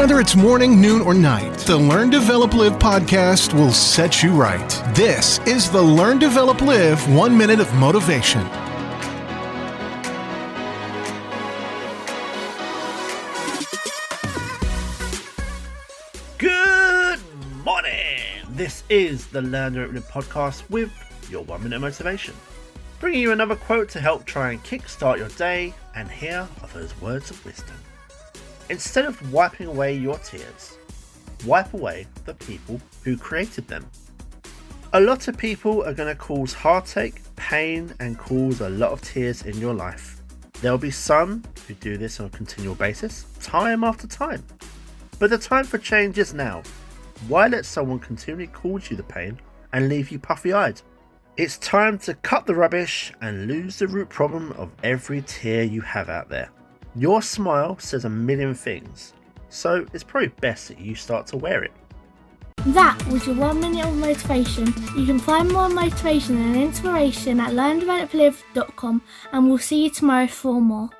Whether it's morning, noon, or night, the Learn, Develop, Live podcast will set you right. This is the Learn, Develop, Live One Minute of Motivation. Good morning! This is the Learn Develop Live podcast with your one minute motivation. Bringing you another quote to help try and kickstart your day, and here are those words of wisdom. Instead of wiping away your tears, wipe away the people who created them. A lot of people are going to cause heartache, pain, and cause a lot of tears in your life. There will be some who do this on a continual basis, time after time. But the time for change is now. Why let someone continually cause you the pain and leave you puffy eyed? It's time to cut the rubbish and lose the root problem of every tear you have out there. Your smile says a million things, so it's probably best that you start to wear it. That was your one minute of motivation. You can find more motivation and inspiration at learndeveloplive.com and we'll see you tomorrow for more.